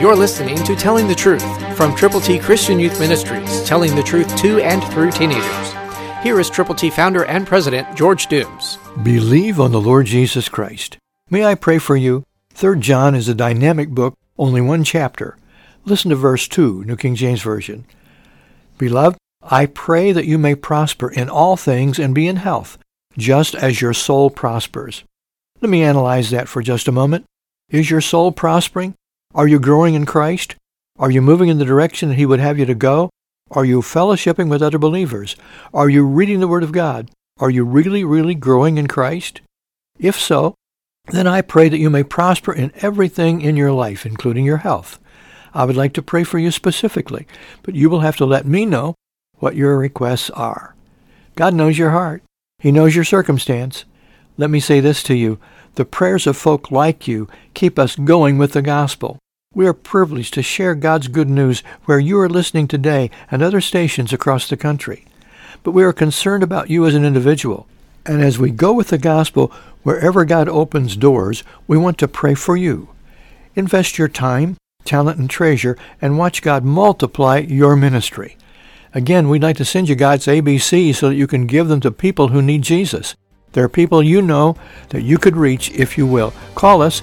You're listening to Telling the Truth from Triple T Christian Youth Ministries, telling the truth to and through teenagers. Here is Triple T founder and president George Dooms. Believe on the Lord Jesus Christ. May I pray for you? Third John is a dynamic book, only one chapter. Listen to verse 2, New King James Version. Beloved, I pray that you may prosper in all things and be in health, just as your soul prospers. Let me analyze that for just a moment. Is your soul prospering? Are you growing in Christ? Are you moving in the direction that He would have you to go? Are you fellowshipping with other believers? Are you reading the Word of God? Are you really, really growing in Christ? If so, then I pray that you may prosper in everything in your life, including your health. I would like to pray for you specifically, but you will have to let me know what your requests are. God knows your heart. He knows your circumstance. Let me say this to you. The prayers of folk like you keep us going with the gospel. We are privileged to share God's good news where you are listening today and other stations across the country. But we are concerned about you as an individual. And as we go with the gospel, wherever God opens doors, we want to pray for you. Invest your time, talent, and treasure, and watch God multiply your ministry. Again, we'd like to send you God's ABC so that you can give them to people who need Jesus. There are people you know that you could reach if you will. Call us,